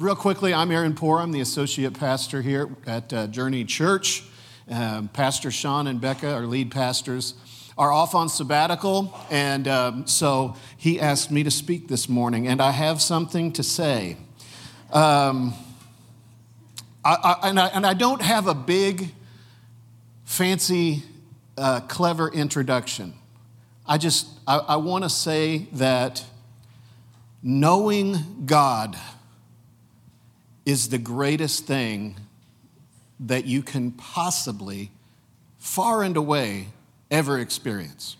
real quickly, I'm Aaron Porr. I'm the associate pastor here at uh, Journey Church. Um, pastor Sean and Becca, our lead pastors, are off on sabbatical, and um, so he asked me to speak this morning, and I have something to say. Um, I, I, and, I, and I don't have a big, fancy, uh, clever introduction. I just, I, I want to say that knowing God is the greatest thing that you can possibly, far and away, ever experience.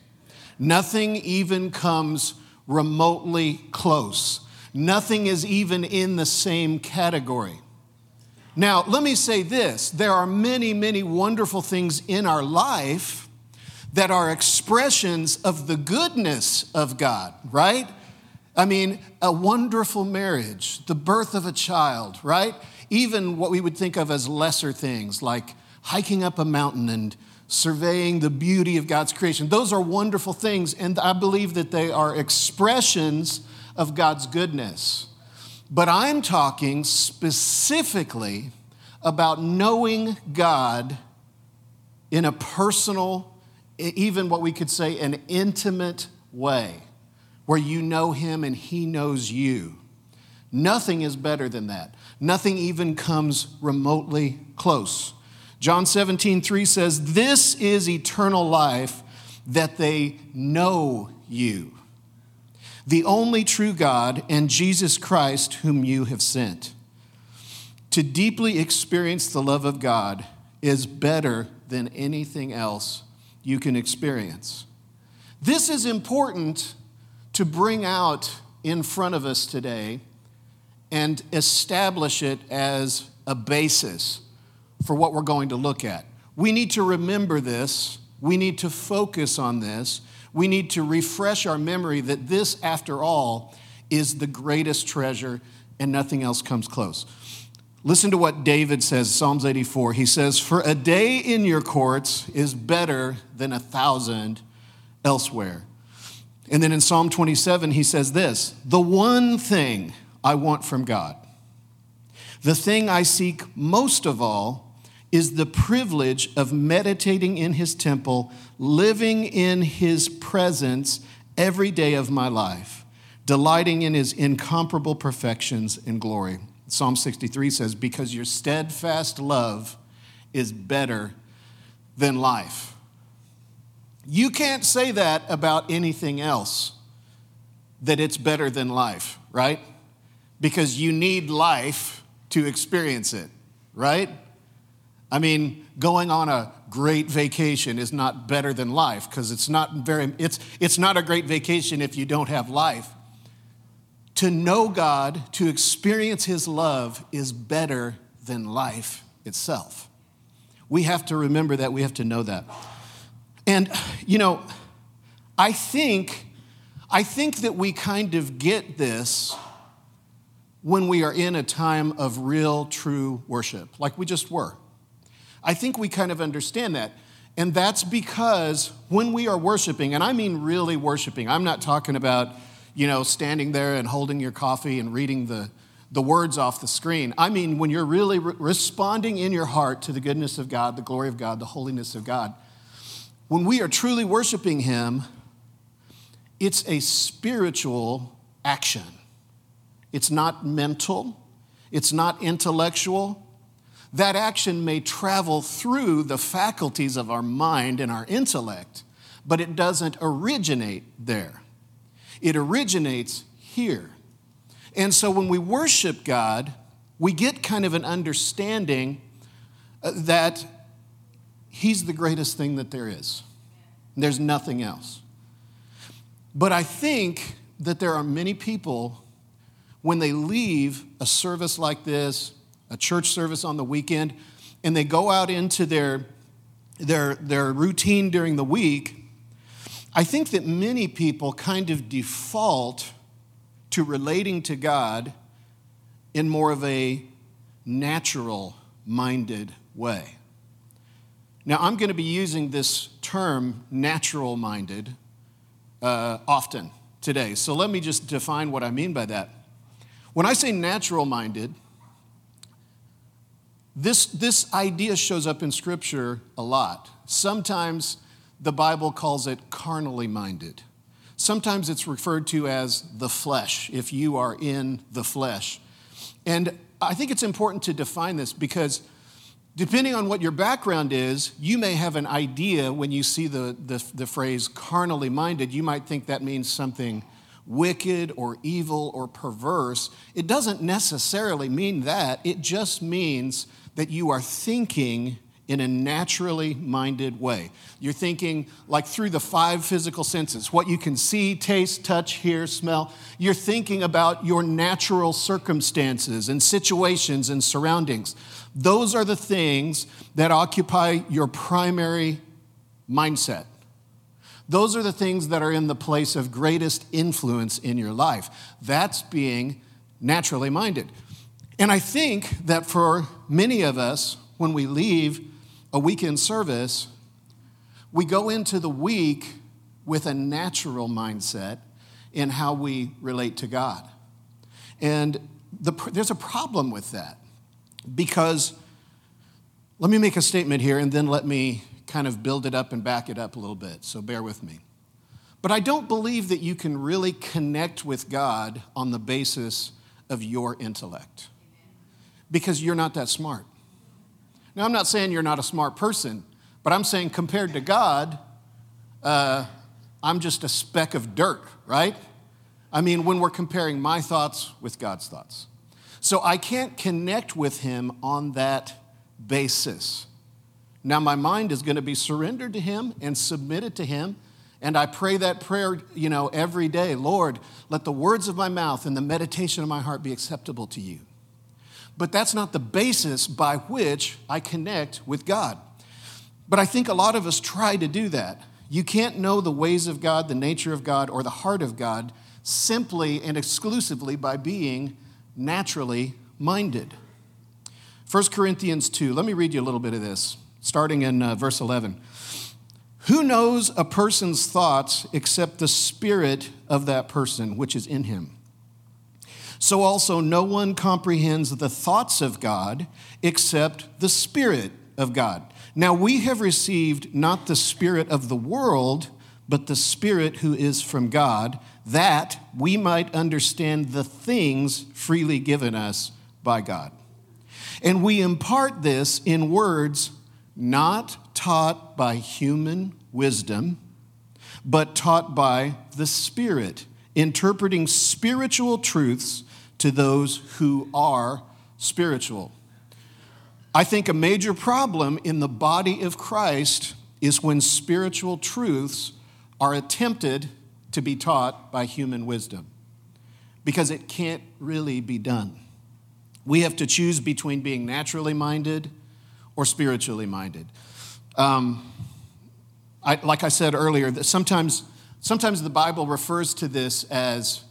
Nothing even comes remotely close. Nothing is even in the same category. Now, let me say this there are many, many wonderful things in our life that are expressions of the goodness of God, right? I mean, a wonderful marriage, the birth of a child, right? Even what we would think of as lesser things like hiking up a mountain and surveying the beauty of God's creation. Those are wonderful things, and I believe that they are expressions of God's goodness. But I'm talking specifically about knowing God in a personal, even what we could say, an intimate way, where you know Him and He knows you. Nothing is better than that. Nothing even comes remotely close. John 17, 3 says, This is eternal life, that they know you, the only true God, and Jesus Christ, whom you have sent. To deeply experience the love of God is better than anything else you can experience. This is important to bring out in front of us today and establish it as a basis for what we're going to look at. We need to remember this. We need to focus on this. We need to refresh our memory that this, after all, is the greatest treasure and nothing else comes close. Listen to what David says, Psalms 84. He says, For a day in your courts is better than a thousand elsewhere. And then in Psalm 27, he says this The one thing I want from God, the thing I seek most of all, is the privilege of meditating in his temple, living in his presence every day of my life, delighting in his incomparable perfections and glory. Psalm 63 says, Because your steadfast love is better than life. You can't say that about anything else, that it's better than life, right? Because you need life to experience it, right? I mean, going on a great vacation is not better than life because it's not very it's it's not a great vacation if you don't have life. To know God, to experience his love is better than life itself. We have to remember that, we have to know that. And you know, I think I think that we kind of get this when we are in a time of real true worship, like we just were. I think we kind of understand that. And that's because when we are worshiping, and I mean really worshiping, I'm not talking about, you know, standing there and holding your coffee and reading the, the words off the screen. I mean, when you're really re- responding in your heart to the goodness of God, the glory of God, the holiness of God, when we are truly worshiping Him, it's a spiritual action. It's not mental, it's not intellectual, that action may travel through the faculties of our mind and our intellect, but it doesn't originate there. It originates here. And so when we worship God, we get kind of an understanding uh, that He's the greatest thing that there is. There's nothing else. But I think that there are many people, when they leave a service like this, a church service on the weekend, and they go out into their, their, their routine during the week, I think that many people kind of default to relating to God in more of a natural minded way. Now, I'm going to be using this term, natural minded, uh, often today. So let me just define what I mean by that. When I say natural minded, This, this idea shows up in Scripture a lot. Sometimes the Bible calls it carnally minded. Sometimes it's referred to as the flesh, if you are in the flesh. And I think it's important to define this because depending on what your background is, you may have an idea when you see the, the, the, phrase carnally minded. You might think that means something wicked or evil or perverse. It doesn't necessarily mean that, it just means that you are thinking in a naturally minded way. You're thinking like through the five physical senses what you can see, taste, touch, hear, smell. You're thinking about your natural circumstances and situations and surroundings. Those are the things that occupy your primary mindset. Those are the things that are in the place of greatest influence in your life. That's being naturally minded. And I think that for many of us, when we leave a weekend service, we go into the week with a natural mindset in how we relate to God. And the, there's a problem with that because let me make a statement here and then let me kind of build it up and back it up a little bit. So bear with me. But I don't believe that you can really connect with God on the basis of your intellect because you're not that smart. Now, I'm not saying you're not a smart person, but I'm saying compared to God, uh, I'm just a speck of dirt, right? I mean, when we're comparing my thoughts with God's thoughts. So I can't connect with Him on that basis. Now, my mind is going to be surrendered to Him and submitted to Him. And I pray that prayer, you know, every day Lord, let the words of my mouth and the meditation of my heart be acceptable to you but that's not the basis by which I connect with God. But I think a lot of us try to do that. You can't know the ways of God, the nature of God, or the heart of God simply and exclusively by being naturally minded. 1 Corinthians 2, let me read you a little bit of this, starting in uh, verse 11. Who knows a person's thoughts except the spirit of that person which is in him? So also, no one comprehends the thoughts of God except the Spirit of God. Now, we have received not the Spirit of the world, but the Spirit who is from God, that we might understand the things freely given us by God. And we impart this in words not taught by human wisdom, but taught by the Spirit, interpreting spiritual truths to those who are spiritual. I think a major problem in the body of Christ is when spiritual truths are attempted to be taught by human wisdom because it can't really be done. We have to choose between being naturally minded or spiritually minded. Um, I, like I said earlier, that sometimes, sometimes the Bible refers to this as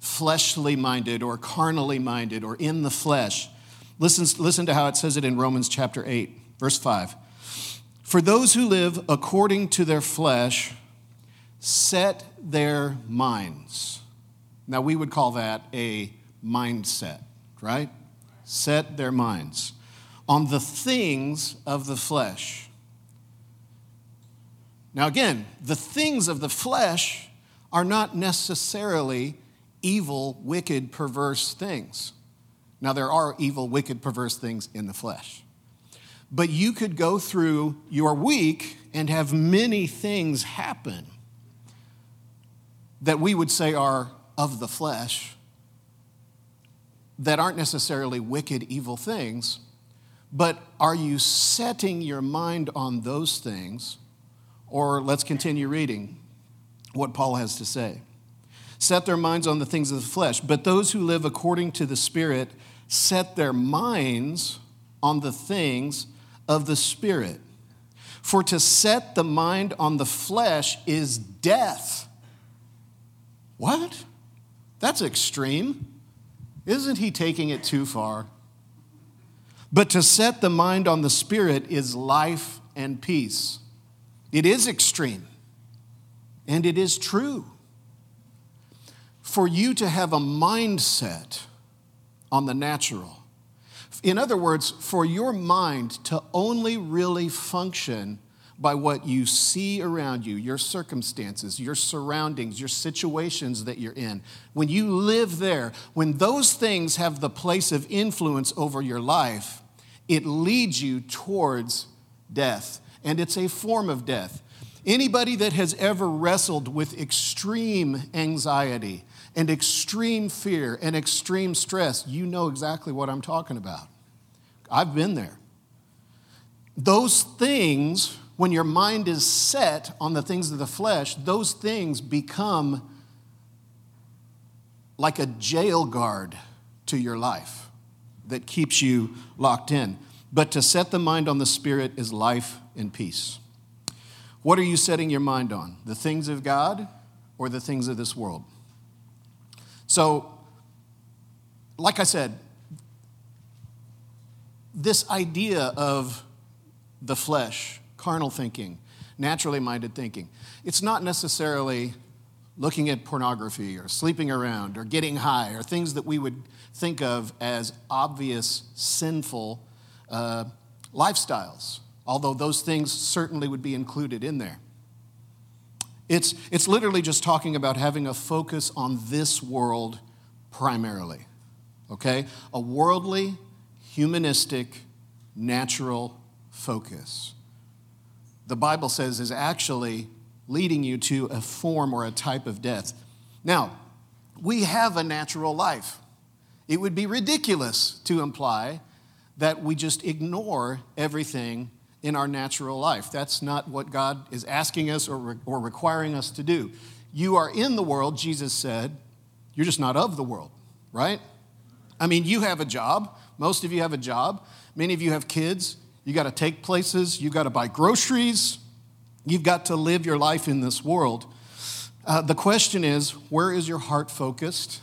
fleshly minded or carnally minded or in the flesh. Listen, listen to how it says it in Romans chapter 8, verse 5. For those who live according to their flesh set their minds. Now, we would call that a mindset, right? Set their minds on the things of the flesh. Now, again, the things of the flesh are not necessarily evil, wicked, perverse things. Now, there are evil, wicked, perverse things in the flesh. But you could go through your week and have many things happen that we would say are of the flesh that aren't necessarily wicked, evil things, but are you setting your mind on those things? Or let's continue reading what Paul has to say set their minds on the things of the flesh. But those who live according to the Spirit set their minds on the things of the Spirit. For to set the mind on the flesh is death. What? That's extreme. Isn't he taking it too far? But to set the mind on the Spirit is life and peace. It is extreme, and it is true for you to have a mindset on the natural, In other words, for your mind to only really function by what you see around you, your circumstances, your surroundings, your situations that you're in. When you live there, when those things have the place of influence over your life, it leads you towards death. And it's a form of death. Anybody that has ever wrestled with extreme anxiety and extreme fear and extreme stress, you know exactly what I'm talking about. I've been there. Those things when your mind is set on the things of the flesh, those things become like a jail guard to your life that keeps you locked in. But to set the mind on the Spirit is life and peace. What are you setting your mind on? The things of God or the things of this world? So, like I said, this idea of the flesh carnal thinking, naturally minded thinking. It's not necessarily looking at pornography or sleeping around or getting high or things that we would think of as obvious sinful uh, lifestyles, although those things certainly would be included in there. It's, it's literally just talking about having a focus on this world primarily, okay? A worldly, humanistic, natural focus the Bible says is actually leading you to a form or a type of death. Now, we have a natural life. It would be ridiculous to imply that we just ignore everything in our natural life. That's not what God is asking us or, re- or requiring us to do. You are in the world, Jesus said, you're just not of the world, right? I mean, you have a job. Most of you have a job. Many of you have kids. You got to take places, you got to buy groceries, you've got to live your life in this world. Uh, the question is where is your heart focused?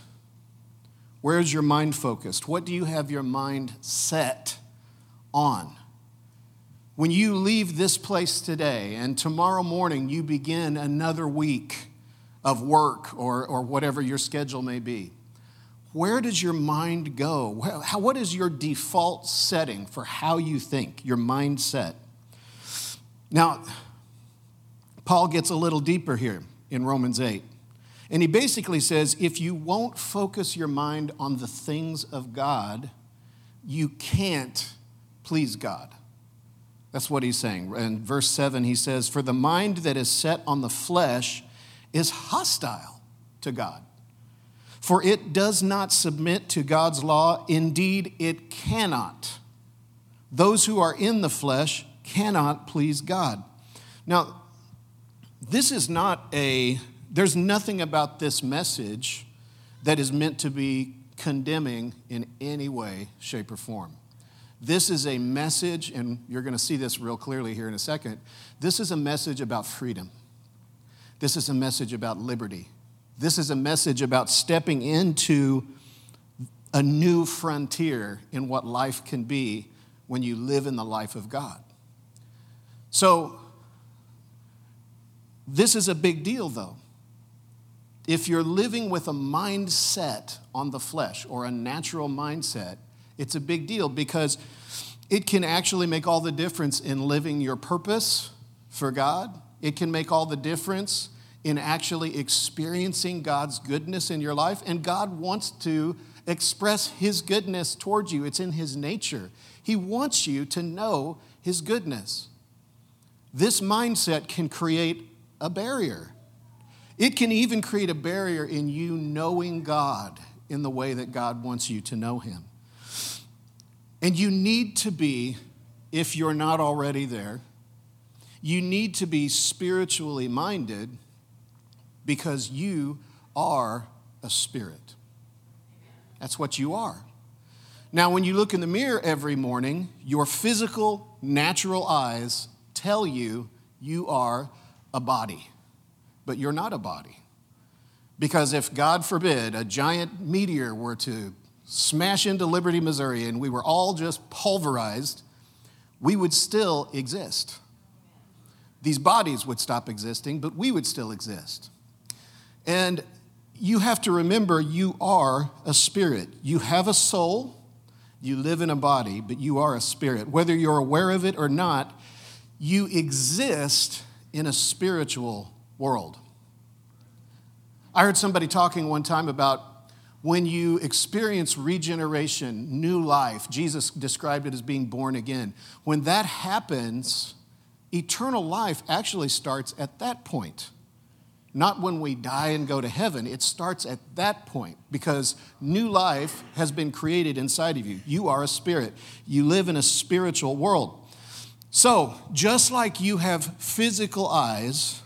Where is your mind focused? What do you have your mind set on? When you leave this place today and tomorrow morning you begin another week of work or, or whatever your schedule may be, where does your mind go? What is your default setting for how you think, your mindset? Now, Paul gets a little deeper here in Romans 8. And he basically says if you won't focus your mind on the things of God, you can't please God. That's what he's saying. In verse 7, he says, For the mind that is set on the flesh is hostile to God for it does not submit to God's law. Indeed, it cannot. Those who are in the flesh cannot please God. Now, this is not a, there's nothing about this message that is meant to be condemning in any way, shape, or form. This is a message, and you're going to see this real clearly here in a second. This is a message about freedom. This is a message about liberty. This is a message about stepping into a new frontier in what life can be when you live in the life of God. So, this is a big deal, though. If you're living with a mindset on the flesh or a natural mindset, it's a big deal because it can actually make all the difference in living your purpose for God. It can make all the difference in actually experiencing God's goodness in your life. And God wants to express His goodness towards you, it's in His nature. He wants you to know His goodness. This mindset can create a barrier. It can even create a barrier in you knowing God in the way that God wants you to know Him. And you need to be, if you're not already there, you need to be spiritually minded because you are a spirit. That's what you are. Now, when you look in the mirror every morning, your physical, natural eyes tell you you are a body, but you're not a body. Because if, God forbid, a giant meteor were to smash into Liberty, Missouri, and we were all just pulverized, we would still exist. These bodies would stop existing, but we would still exist. And you have to remember you are a spirit. You have a soul You live in a body, but you are a spirit. Whether you're aware of it or not, you exist in a spiritual world. I heard somebody talking one time about when you experience regeneration, new life. Jesus described it as being born again. When that happens, eternal life actually starts at that point. Not when we die and go to heaven. It starts at that point because new life has been created inside of you. You are a spirit, you live in a spiritual world. So, just like you have physical eyes,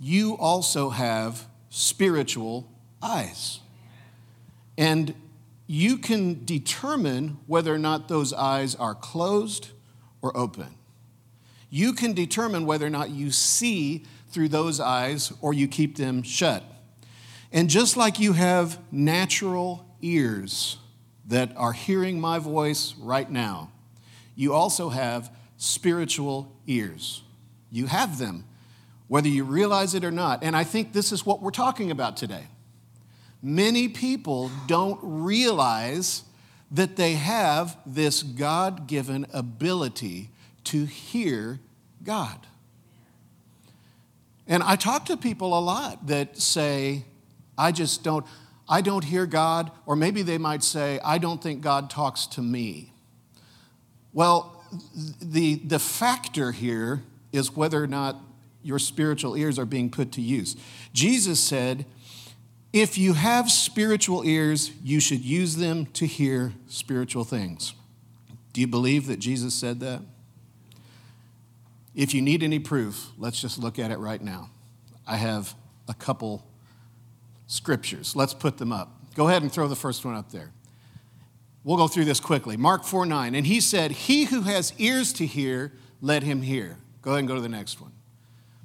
you also have spiritual eyes. And you can determine whether or not those eyes are closed or open. You can determine whether or not you see through those eyes or you keep them shut. And just like you have natural ears that are hearing my voice right now, you also have spiritual ears. You have them, whether you realize it or not. And I think this is what we're talking about today. Many people don't realize that they have this God given ability to hear God. And I talk to people a lot that say, I just don't, I don't hear God, or maybe they might say, I don't think God talks to me. Well, the, the factor here is whether or not your spiritual ears are being put to use. Jesus said, if you have spiritual ears, you should use them to hear spiritual things. Do you believe that Jesus said that? If you need any proof, let's just look at it right now. I have a couple scriptures. Let's put them up. Go ahead and throw the first one up there. We'll go through this quickly. Mark 4 9. And he said, He who has ears to hear, let him hear. Go ahead and go to the next one.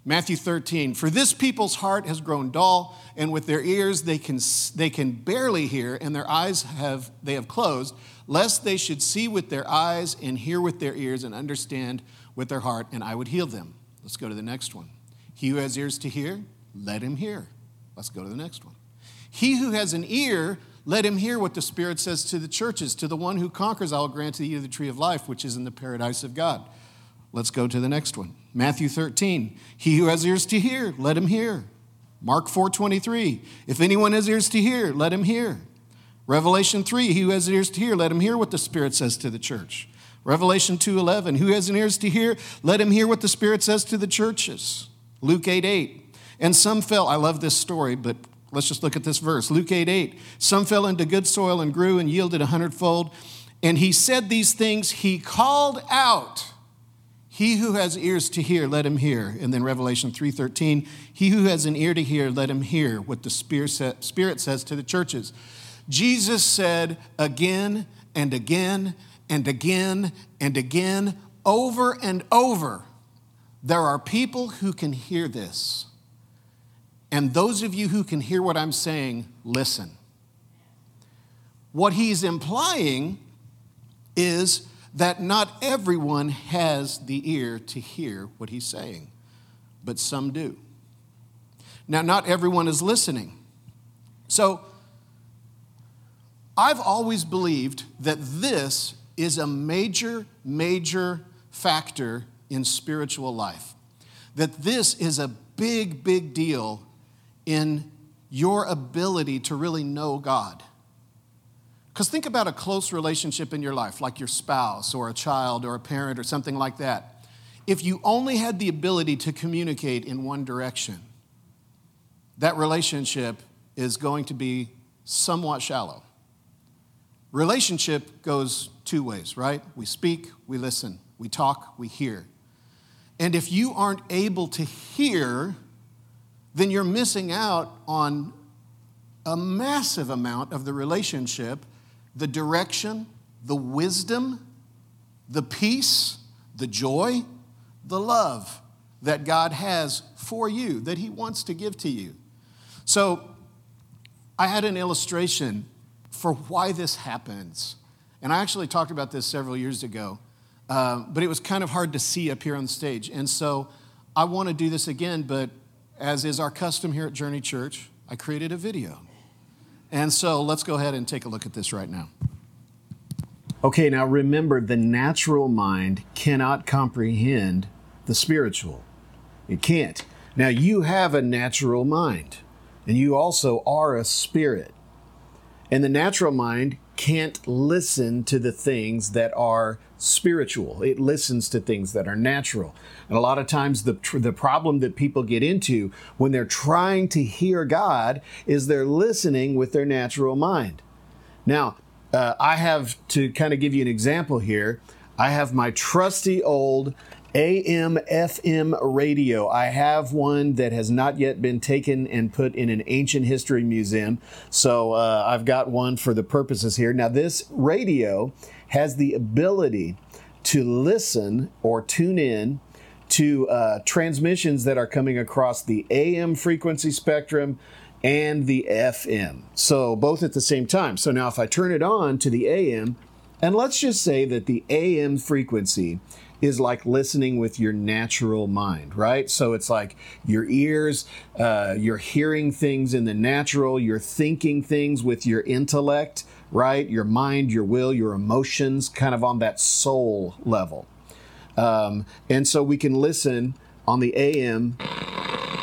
Matthew 13, for this people's heart has grown dull, and with their ears they can, they can barely hear, and their eyes have, they have closed, lest they should see with their eyes and hear with their ears and understand with their heart, and I would heal them. Let's go to the next one. He who has ears to hear, let him hear. Let's go to the next one. He who has an ear, let him hear what the Spirit says to the churches. To the one who conquers, I will grant to you the tree of life, which is in the paradise of God. Let's go to the next one. Matthew 13. He who has ears to hear, let him hear. Mark 4:23. If anyone has ears to hear, let him hear. Revelation 3. He who has ears to hear, let him hear what the Spirit says to the church. Revelation 2:11. Who has an ears to hear, let him hear what the Spirit says to the churches. Luke 8 8. And some fell, I love this story, but let's just look at this verse. Luke 8 8. Some fell into good soil and grew and yielded a hundredfold. And he said these things, he called out he who has ears to hear, let him hear. And then Revelation 3:13, he who has an ear to hear, let him hear what the Spirit says to the churches. Jesus said again and again and again and again, over and over, there are people who can hear this. And those of you who can hear what I'm saying, listen. What he's implying is that not everyone has the ear to hear what he's saying, but some do. Now, not everyone is listening. So, I've always believed that this is a major, major factor in spiritual life. That this is a big, big deal in your ability to really know God. Because think about a close relationship in your life, like your spouse or a child or a parent or something like that. If you only had the ability to communicate in one direction, that relationship is going to be somewhat shallow. Relationship goes two ways, right? We speak, we listen, we talk, we hear. And if you aren't able to hear, then you're missing out on a massive amount of the relationship the direction, the wisdom, the peace, the joy, the love that God has for you, that He wants to give to you. So, I had an illustration for why this happens. And I actually talked about this several years ago, uh, but it was kind of hard to see up here on stage. And so I want to do this again, but as is our custom here at Journey Church, I created a video. And so let's go ahead and take a look at this right now. Okay, now remember the natural mind cannot comprehend the spiritual. It can't. Now, you have a natural mind, and you also are a spirit. And the natural mind can't listen to the things that are spiritual. It listens to things that are natural. And a lot of times, the, the problem that people get into when they're trying to hear God is they're listening with their natural mind. Now, uh, I have to kind of give you an example here. I have my trusty old AM FM radio. I have one that has not yet been taken and put in an ancient history museum. So uh, I've got one for the purposes here. Now, this radio has the ability to listen or tune in to uh, transmissions that are coming across the AM frequency spectrum and the FM. So both at the same time. So now if I turn it on to the AM, and let's just say that the AM frequency is like listening with your natural mind, right? So it's like your ears, uh, you're hearing things in the natural, you're thinking things with your intellect, right? Your mind, your will, your emotions, kind of on that soul level. Um, and so we can listen on the AM,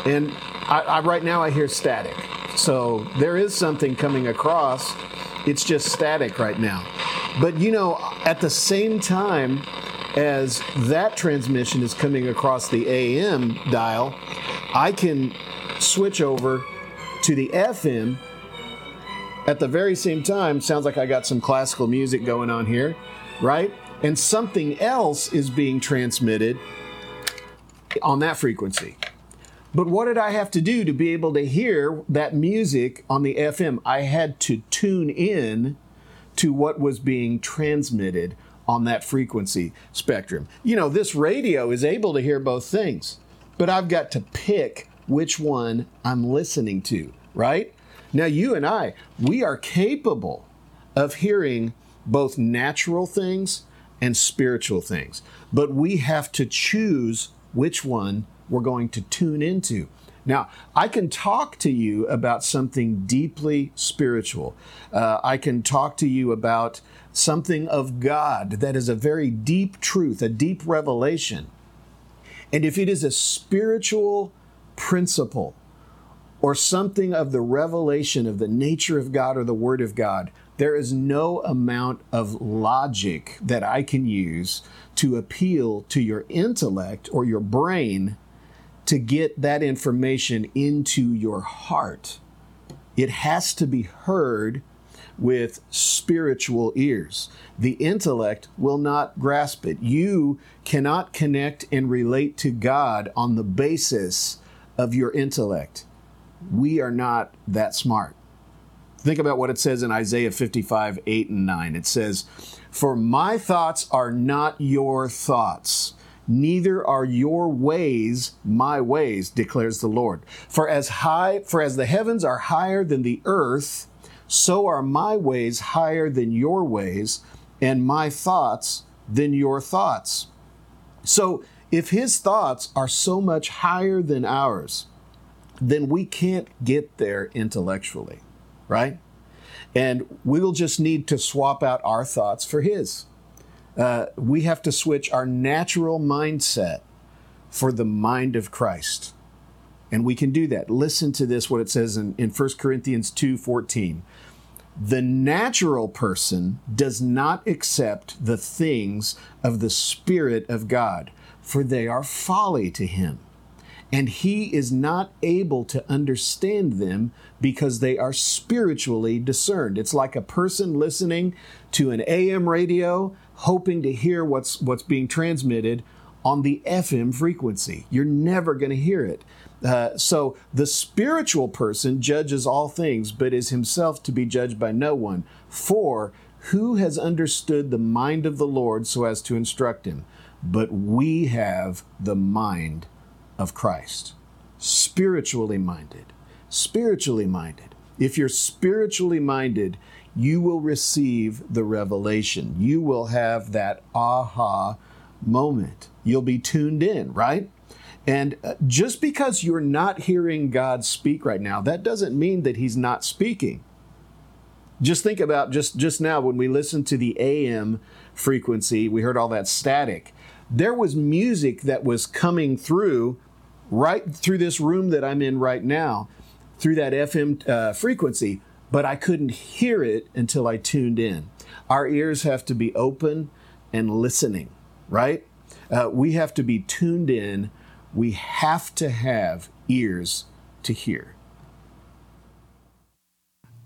and I, I, right now I hear static. So there is something coming across. It's just static right now. But you know, at the same time, as that transmission is coming across the AM dial, I can switch over to the FM at the very same time. Sounds like I got some classical music going on here, right? And something else is being transmitted on that frequency. But what did I have to do to be able to hear that music on the FM? I had to tune in to what was being transmitted on that frequency spectrum. You know, this radio is able to hear both things, but I've got to pick which one I'm listening to, right? Now, you and I, we are capable of hearing both natural things and spiritual things, but we have to choose which one we're going to tune into. Now, I can talk to you about something deeply spiritual. Uh, I can talk to you about something of God that is a very deep truth, a deep revelation. And if it is a spiritual principle or something of the revelation of the nature of God or the Word of God, there is no amount of logic that I can use to appeal to your intellect or your brain to get that information into your heart. It has to be heard with spiritual ears. The intellect will not grasp it. You cannot connect and relate to God on the basis of your intellect. We are not that smart. Think about what it says in Isaiah 55, 8 and 9. It says, For my thoughts are not your thoughts, neither are your ways my ways, declares the Lord. For as high, for as the heavens are higher than the earth, so are my ways higher than your ways, and my thoughts than your thoughts. So, if his thoughts are so much higher than ours, then we can't get there intellectually, right? And we'll just need to swap out our thoughts for his. Uh, we have to switch our natural mindset for the mind of Christ. And we can do that. Listen to this, what it says in, in 1 Corinthians 2 14. The natural person does not accept the things of the Spirit of God, for they are folly to him. And he is not able to understand them because they are spiritually discerned. It's like a person listening to an AM radio, hoping to hear what's, what's being transmitted on the FM frequency. You're never going to hear it. Uh, so the spiritual person judges all things, but is himself to be judged by no one. For who has understood the mind of the Lord so as to instruct him? But we have the mind of Christ. Spiritually minded. Spiritually minded. If you're spiritually minded, you will receive the revelation. You will have that aha moment. You'll be tuned in, right? And uh, just because you're not hearing God speak right now, that doesn't mean that He's not speaking. Just think about just just now when we listened to the AM frequency, we heard all that static. There was music that was coming through right through this room that I'm in right now, through that FM uh, frequency, but I couldn't hear it until I tuned in. Our ears have to be open and listening, right? Uh, we have to be tuned in. We have to have ears to hear.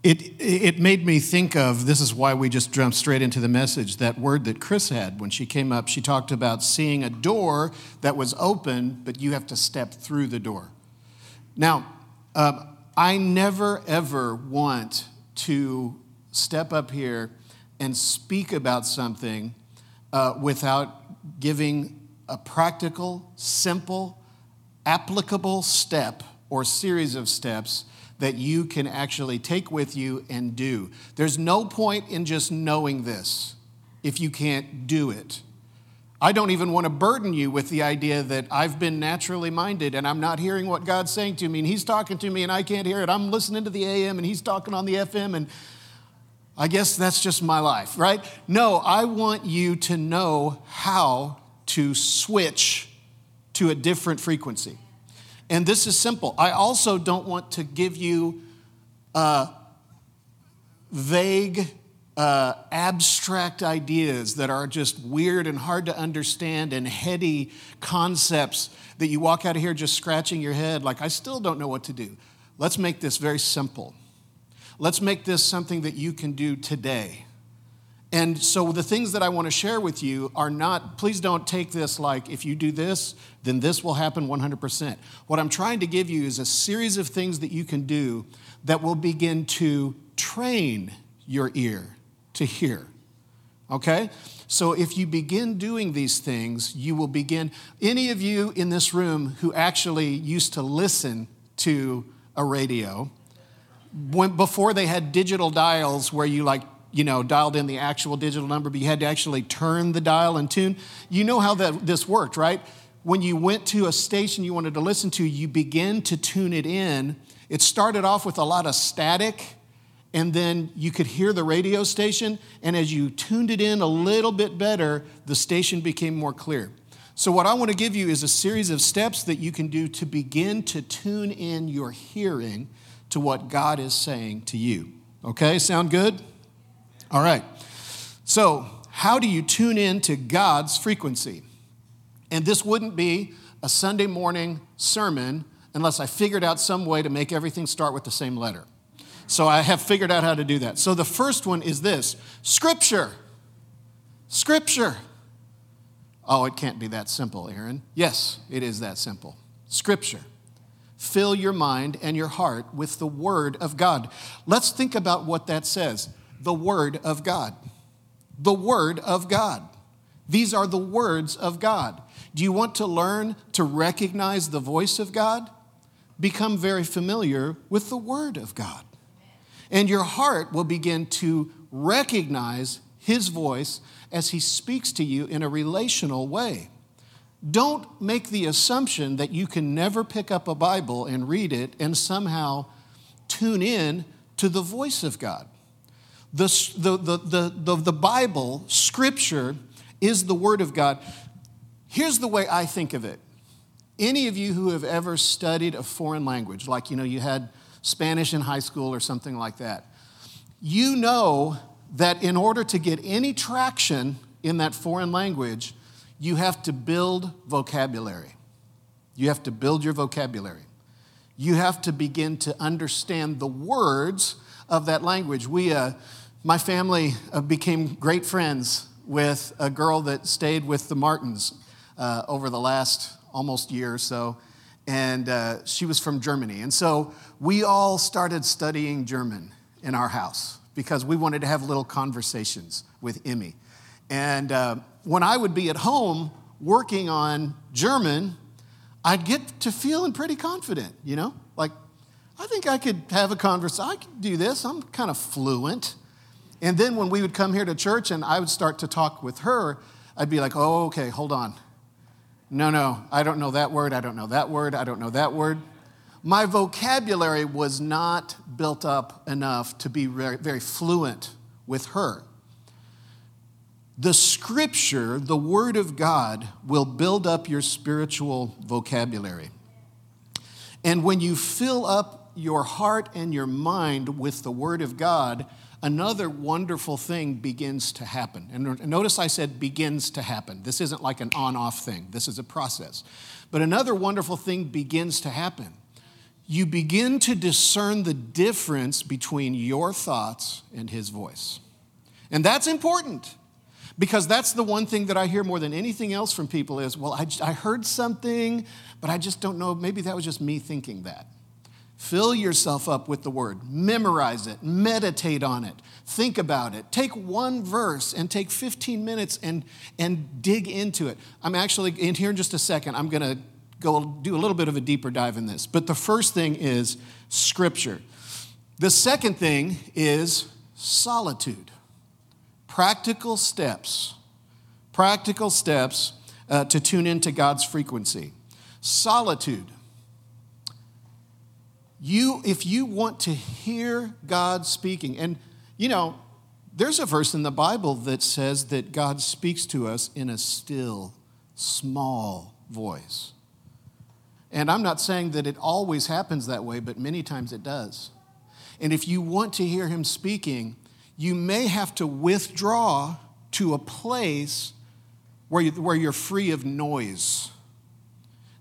It, it made me think of this is why we just jumped straight into the message that word that Chris had when she came up. She talked about seeing a door that was open, but you have to step through the door. Now, uh, I never ever want to step up here and speak about something uh, without giving a practical, simple, applicable step or series of steps that you can actually take with you and do. There's no point in just knowing this if you can't do it. I don't even want to burden you with the idea that I've been naturally minded and I'm not hearing what God's saying to me and He's talking to me and I can't hear it. I'm listening to the AM and He's talking on the FM and I guess that's just my life, right? No, I want you to know how to switch to a different frequency. And this is simple. I also don't want to give you uh, vague, uh, abstract ideas that are just weird and hard to understand and heady concepts that you walk out of here just scratching your head like, I still don't know what to do. Let's make this very simple. Let's make this something that you can do today. And so the things that I want to share with you are not, please don't take this like if you do this, then this will happen 100%. What I'm trying to give you is a series of things that you can do that will begin to train your ear to hear. Okay? So if you begin doing these things, you will begin. Any of you in this room who actually used to listen to a radio, when, before they had digital dials where you like you know, dialed in the actual digital number, but you had to actually turn the dial and tune. You know how that this worked, right? When you went to a station you wanted to listen to, you begin to tune it in. It started off with a lot of static, and then you could hear the radio station, and as you tuned it in a little bit better, the station became more clear. So, what I want to give you is a series of steps that you can do to begin to tune in your hearing to what God is saying to you. Okay, sound good? All right. So, how do you tune in to God's frequency? And this wouldn't be a Sunday morning sermon unless I figured out some way to make everything start with the same letter. So I have figured out how to do that. So the first one is this Scripture. Scripture. Oh, it can't be that simple, Aaron. Yes, it is that simple. Scripture. Fill your mind and your heart with the Word of God. Let's think about what that says the Word of God. The Word of God. These are the words of God. Do you want to learn to recognize the voice of God? Become very familiar with the Word of God. And your heart will begin to recognize His voice as He speaks to you in a relational way. Don't make the assumption that you can never pick up a Bible and read it and somehow tune in to the voice of God. The, the, the, the, the, Bible, Scripture, is the Word of God. Here's the way I think of it. Any of you who have ever studied a foreign language, like you know, you had Spanish in high school or something like that, you know that in order to get any traction in that foreign language, you have to build vocabulary. You have to build your vocabulary. You have to begin to understand the words of that language. We, uh, my family uh, became great friends with a girl that stayed with the Martins uh, over the last almost year or so, and uh, she was from Germany. And so we all started studying German in our house because we wanted to have little conversations with Emmy. And uh, when I would be at home working on German, I'd get to feeling pretty confident, you know? Like, I think I could have a conversation. I could do this. I'm kind of fluent. And then when we would come here to church and I would start to talk with her, I'd be like, oh, okay, hold on. No, no, I don't know that word. I don't know that word. I don't know that word. my vocabulary was not built up enough to be very, very fluent with her. The scripture, the word of God, will build up your spiritual vocabulary. And when you fill up your heart and your mind with the word of God, another wonderful thing begins to happen. And notice I said begins to happen. This isn't like an on off thing, this is a process. But another wonderful thing begins to happen. You begin to discern the difference between your thoughts and his voice. And that's important because that's the one thing that I hear more than anything else from people is, well, I, I heard something, but I just don't know. Maybe that was just me thinking that. Fill yourself up with the word, memorize it, meditate on it, think about it. Take one verse and take 15 minutes and, and dig into it. I'm actually, in here in just a second, I'm going to go do a little bit of a deeper dive in this. But the first thing is scripture. The second thing is solitude. Practical steps, practical steps uh, to tune into God's frequency. Solitude you if you want to hear God speaking and you know there's a verse in the Bible that says that God speaks to us in a still small voice. And I'm not saying that it always happens that way, but many times it does. And if you want to hear him speaking, you may have to withdraw to a place where, you, where you're free of noise.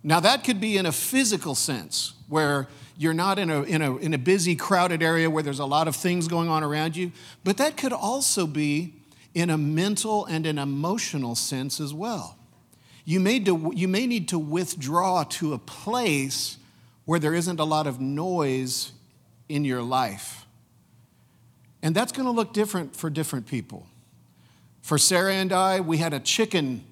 Now, that could be in a physical sense, where you're not in a, in, a, in a busy, crowded area where there's a lot of things going on around you, but that could also be in a mental and an emotional sense as well. You may, do, you may need to withdraw to a place where there isn't a lot of noise in your life. And that's going to look different for different people. For Sarah and I, we had a chicken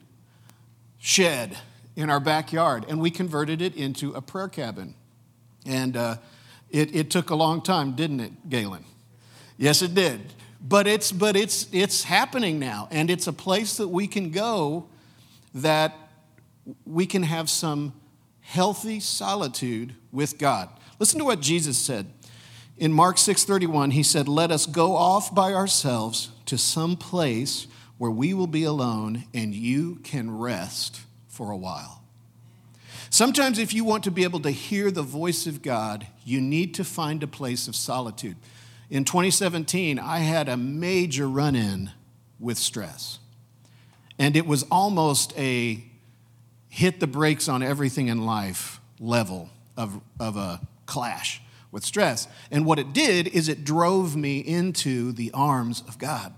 shed in our backyard, and we converted it into a prayer cabin. And uh, it, it took a long time, didn't it, Galen? Yes, it did. But it's, but it's, it's happening now, and it's a place that we can go that we can have some healthy solitude with God. Listen to what Jesus said. In Mark 6:31, he said, "Let us go off by ourselves to some place where we will be alone and you can rest for a while." Sometimes, if you want to be able to hear the voice of God, you need to find a place of solitude. In 2017, I had a major run in with stress. And it was almost a hit the brakes on everything in life level of, of a clash with stress. And what it did is it drove me into the arms of God.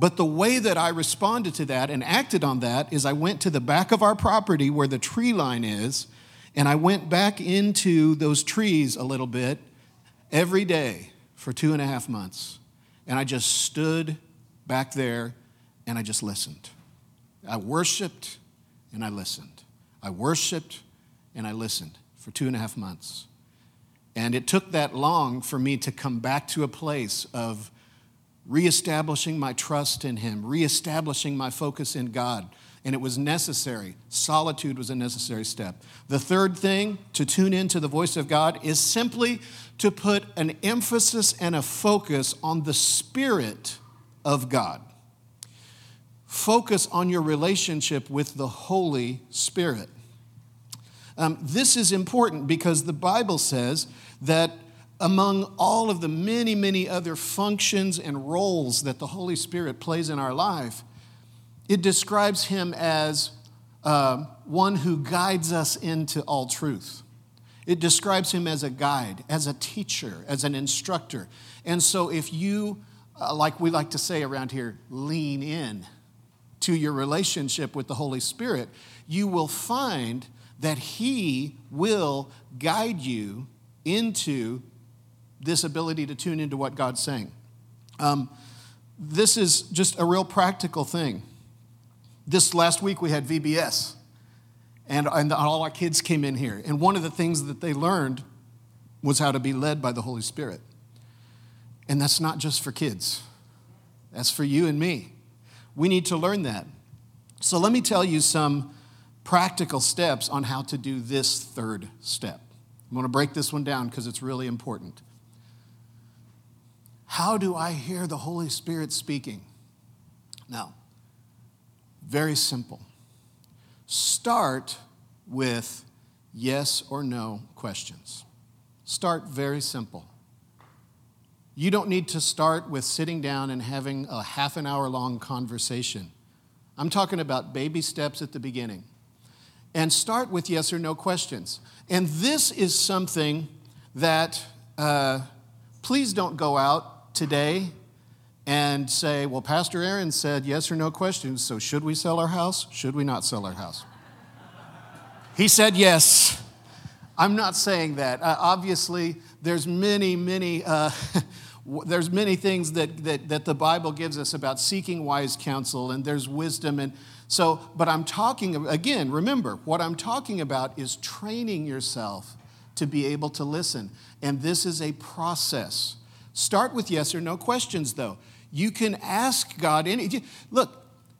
But the way that I responded to that and acted on that is I went to the back of our property where the tree line is, and I went back into those trees a little bit every day for two and a half months. And I just stood back there and I just listened. I worshiped and I listened. I worshiped and I listened for two and a half months. And it took that long for me to come back to a place of reestablishing my trust in Him, reestablishing my focus in God. And it was necessary. Solitude was a necessary step. The third thing to tune into the voice of God is simply to put an emphasis and a focus on the Spirit of God. Focus on your relationship with the Holy Spirit. Um, this is important because the Bible says that among all of the many, many other functions and roles that the Holy Spirit plays in our life, it describes him as uh, one who guides us into all truth. It describes him as a guide, as a teacher, as an instructor. And so, if you, uh, like we like to say around here, lean in to your relationship with the Holy Spirit, you will find that He will guide you into this ability to tune into what God's saying. Um, this is just a real practical thing. This last week we had VBS, and, and all our kids came in here. And one of the things that they learned was how to be led by the Holy Spirit. And that's not just for kids, that's for you and me. We need to learn that. So let me tell you some practical steps on how to do this third step. I'm going to break this one down because it's really important. How do I hear the Holy Spirit speaking? Now, very simple. Start with yes or no questions. Start very simple. You don't need to start with sitting down and having a half an hour long conversation. I'm talking about baby steps at the beginning. And start with yes or no questions. And this is something that, uh, please don't go out today and say, well, Pastor Aaron said yes or no questions, so should we sell our house? Should we not sell our house? he said yes. I'm not saying that. Uh, obviously, there's many, many. Uh, there's many things that, that, that the Bible gives us about seeking wise counsel, and there's wisdom. And so, but I'm talking, again, remember, what I'm talking about is training yourself to be able to listen. And this is a process. Start with yes or no questions, though. You can ask God any. Look,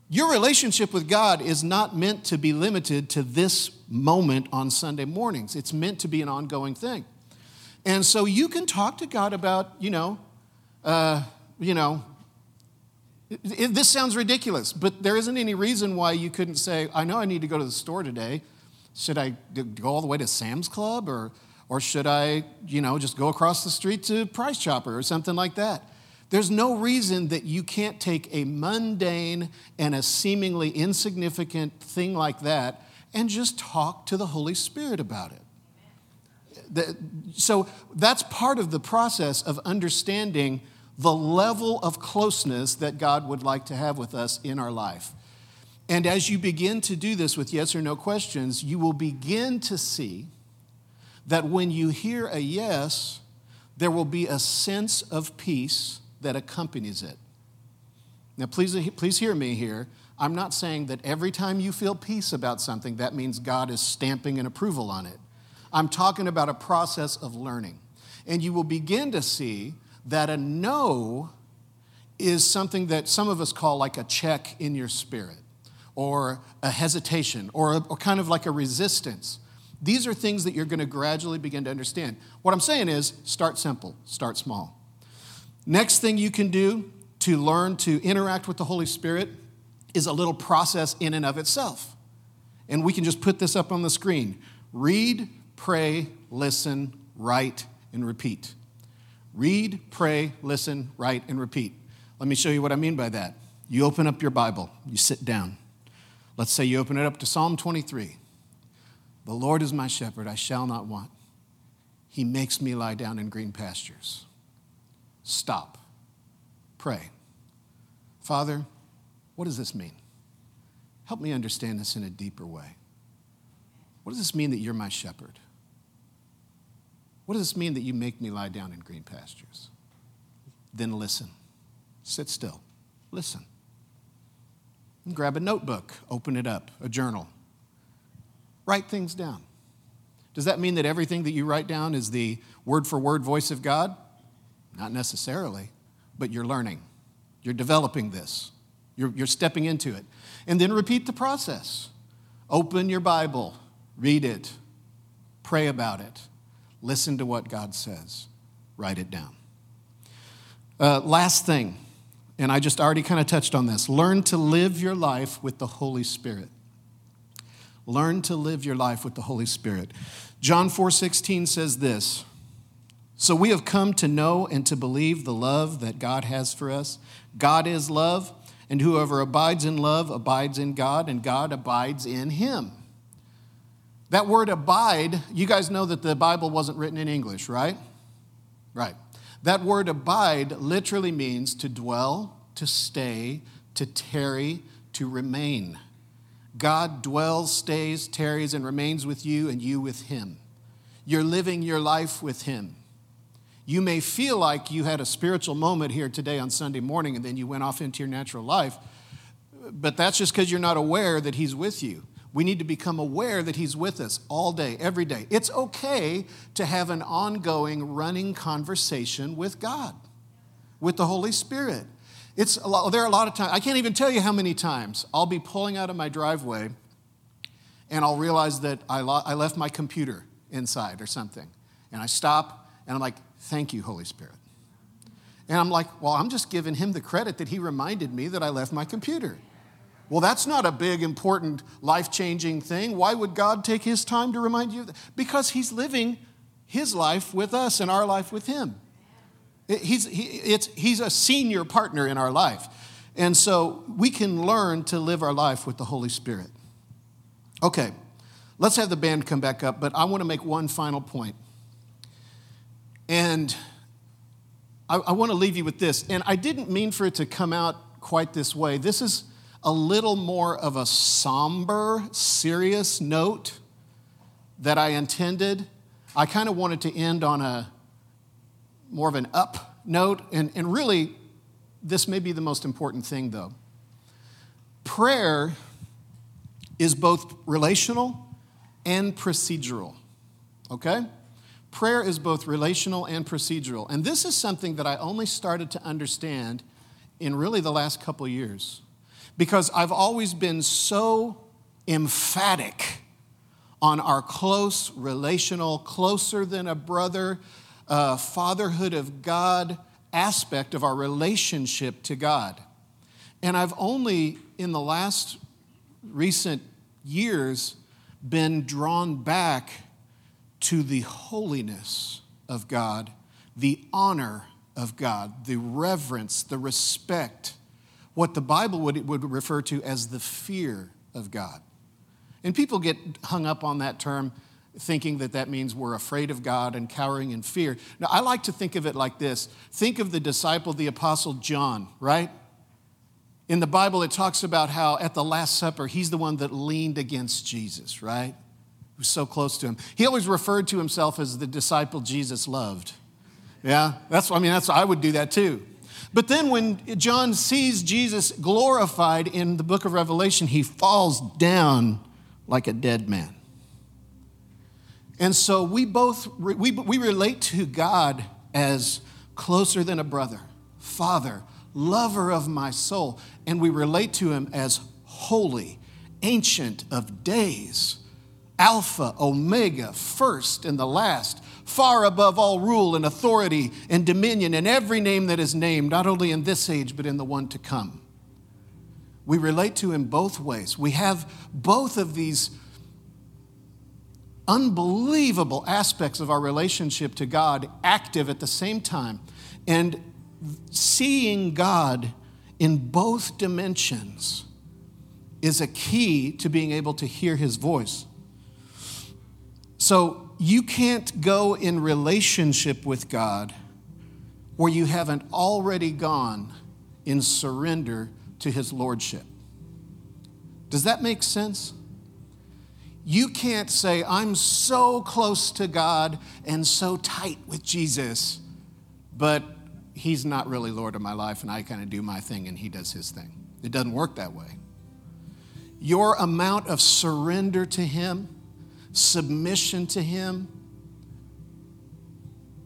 your relationship with God is not meant to be limited to this moment on Sunday mornings. It's meant to be an ongoing thing. And so you can talk to God about, you know, uh, you know, it, this sounds ridiculous, but there isn't any reason why you couldn't say, I know I need to go to the store today. Should I go all the way to Sam's Club or, or should I, you know, just go across the street to Price Chopper or something like that? There's no reason that you can't take a mundane and a seemingly insignificant thing like that and just talk to the Holy Spirit about it so that's part of the process of understanding the level of closeness that God would like to have with us in our life. And as you begin to do this with yes or no questions, you will begin to see that when you hear a yes, there will be a sense of peace that accompanies it. Now, please, please hear me here. I'm not saying that every time you feel peace about something, that means God is stamping an approval on it. I'm talking about a process of learning. And you will begin to see that a no is something that some of us call like a check in your spirit, or a hesitation, or, a, or kind of like a resistance. These are things that you're going to gradually begin to understand. What I'm saying is start simple, start small. Next thing you can do to learn to interact with the Holy Spirit is a little process in and of itself. And we can just put this up on the screen. Read, pray, listen, write, and repeat. Read, pray, listen, write, and repeat. Let me show you what I mean by that. You open up your Bible, you sit down. Let's say you open it up to Psalm 23. The Lord is my shepherd, I shall not want. He makes me lie down in green pastures. Stop. Pray. Father, what does this mean? Help me understand this in a deeper way. What does this mean that you're my shepherd? What does this mean that you make me lie down in green pastures? Then listen. Sit still. Listen. And grab a notebook, open it up, a journal. Write things down. Does that mean that everything that you write down is the word for word voice of God? Not necessarily, but you're learning. You're developing this. You're, you're stepping into it. And then repeat the process. Open your Bible, read it, pray about it, Listen to what God says, write it down. Uh, last thing, and I just already kind of touched on this learn to live your life with the Holy Spirit. Learn to live your life with the Holy Spirit. John 4:16 says this. So we have come to know and to believe the love that God has for us. God is love, and whoever abides in love abides in God, and God abides in him. That word abide, you guys know that the Bible wasn't written in English, right? Right. That word abide literally means to dwell, to stay, to tarry, to remain. God dwells, stays, tarries, and remains with you, and you with Him. You're living your life with Him. You may feel like you had a spiritual moment here today on Sunday morning and then you went off into your natural life, but that's just because you're not aware that He's with you. We need to become aware that He's with us all day, every day. It's okay to have an ongoing, running conversation with God, with the Holy Spirit. It's a lot, there are a lot of times, I can't even tell you how many times I'll be pulling out of my driveway and I'll realize that I, lo- I left my computer inside or something. And I stop and I'm like, thank you, Holy Spirit. And I'm like, well, I'm just giving him the credit that he reminded me that I left my computer. Well, that's not a big, important, life changing thing. Why would God take his time to remind you? Because he's living his life with us and our life with him. He's, he, it's, he's a senior partner in our life. And so we can learn to live our life with the Holy Spirit. Okay, let's have the band come back up, but I want to make one final point. And I, I want to leave you with this. And I didn't mean for it to come out quite this way. This is a little more of a somber, serious note that I intended. I kind of wanted to end on a more of an up note, and, and really, this may be the most important thing though. Prayer is both relational and procedural, okay? Prayer is both relational and procedural. And this is something that I only started to understand in really the last couple years because I've always been so emphatic on our close relational, closer than a brother, uh, fatherhood of God aspect of our relationship to God. And I've only in the last recent years been drawn back to the holiness of God, the honor of God, the reverence, the respect, what the Bible would, would refer to as the fear of God. And people get hung up on that term thinking that that means we're afraid of God and cowering in fear. Now, I like to think of it like this think of the disciple, the apostle John, right? In the Bible, it talks about how at the Last Supper, he's the one that leaned against Jesus, right? was so close to him. He always referred to himself as the disciple Jesus loved. Yeah, that's, I mean, that's, I would do that too. But then when John sees Jesus glorified in the book of Revelation, he falls down like a dead man. And so we both, we, we relate to God as closer than a brother, father, lover of my soul. And we relate to him as holy, ancient of days Alpha, Omega, first and the last, far above all rule and authority and dominion and every name that is named, not only in this age, but in the one to come. We relate to him both ways. We have both of these unbelievable aspects of our relationship to God active at the same time. And seeing God in both dimensions is a key to being able to hear his voice. So you can't go in relationship with God where you haven't already gone in surrender to his lordship. Does that make sense? You can't say, I'm so close to God and so tight with Jesus, but he's not really Lord of my life and I kind of do my thing and he does his thing. It doesn't work that way. Your amount of surrender to him submission to Him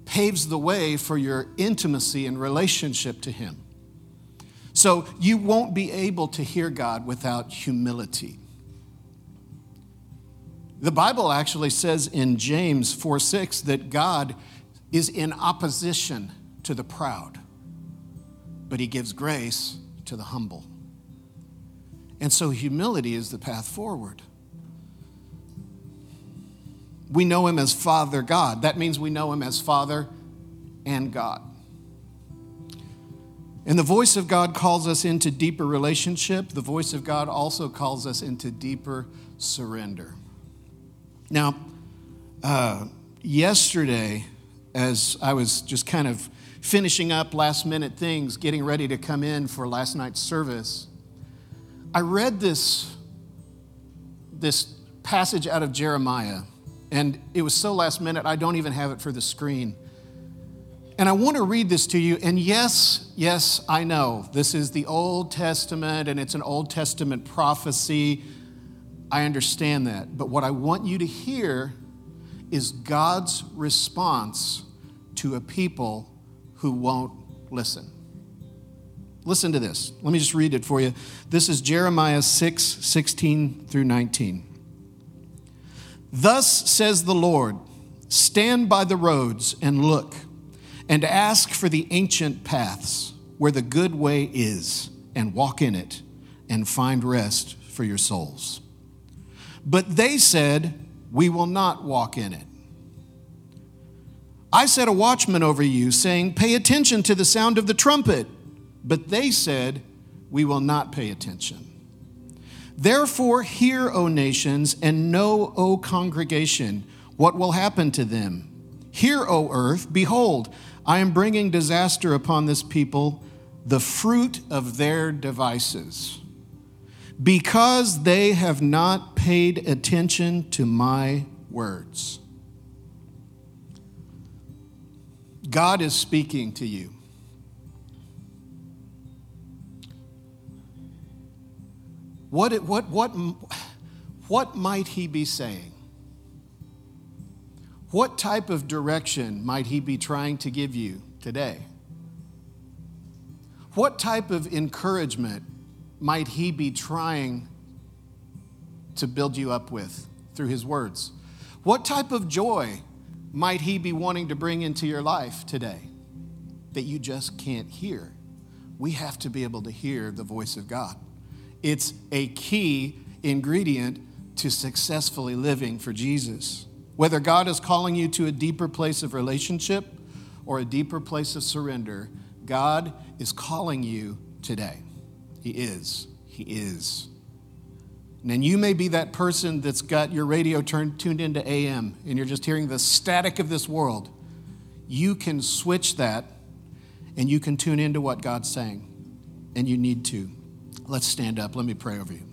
paves the way for your intimacy and relationship to Him. So you won't be able to hear God without humility. The Bible actually says in James 4 6 that God is in opposition to the proud, but He gives grace to the humble. And so humility is the path forward. We know him as Father God. That means we know him as Father and God. And the voice of God calls us into deeper relationship. The voice of God also calls us into deeper surrender. Now, uh, yesterday, as I was just kind of finishing up last minute things, getting ready to come in for last night's service, I read this, this passage out of Jeremiah. And it was so last minute, I don't even have it for the screen. And I want to read this to you. And yes, yes, I know this is the Old Testament and it's an Old Testament prophecy. I understand that. But what I want you to hear is God's response to a people who won't listen. Listen to this. Let me just read it for you. This is Jeremiah 6 16 through 19. Thus says the Lord Stand by the roads and look, and ask for the ancient paths where the good way is, and walk in it, and find rest for your souls. But they said, We will not walk in it. I set a watchman over you, saying, Pay attention to the sound of the trumpet. But they said, We will not pay attention. Therefore, hear, O nations, and know, O congregation, what will happen to them. Hear, O earth, behold, I am bringing disaster upon this people, the fruit of their devices, because they have not paid attention to my words. God is speaking to you. What, what, what, what might he be saying? What type of direction might he be trying to give you today? What type of encouragement might he be trying to build you up with through his words? What type of joy might he be wanting to bring into your life today that you just can't hear? We have to be able to hear the voice of God. It's a key ingredient to successfully living for Jesus. Whether God is calling you to a deeper place of relationship or a deeper place of surrender, God is calling you today. He is. He is. And you may be that person that's got your radio turned, tuned into AM and you're just hearing the static of this world. You can switch that and you can tune into what God's saying. And you need to. Let's stand up. Let me pray over you.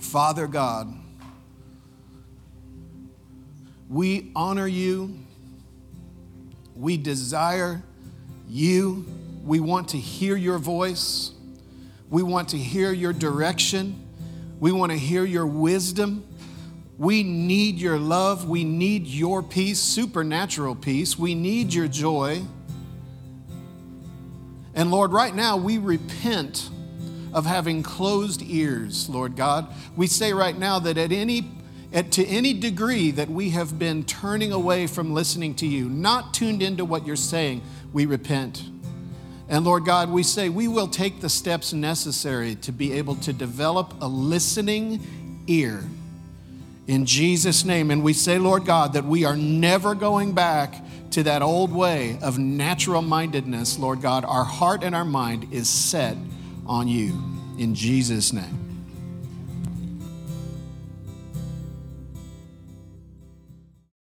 Father God, we honor you. We desire you. We want to hear your voice. We want to hear your direction. We want to hear your wisdom. We need your love. We need your peace, supernatural peace. We need your joy. And Lord, right now we repent of having closed ears, Lord God. We say right now that at any at, to any degree that we have been turning away from listening to you, not tuned into what you're saying, we repent. And Lord God, we say we will take the steps necessary to be able to develop a listening ear in Jesus' name. And we say, Lord God, that we are never going back to that old way of natural mindedness, Lord God. Our heart and our mind is set on you. In Jesus' name.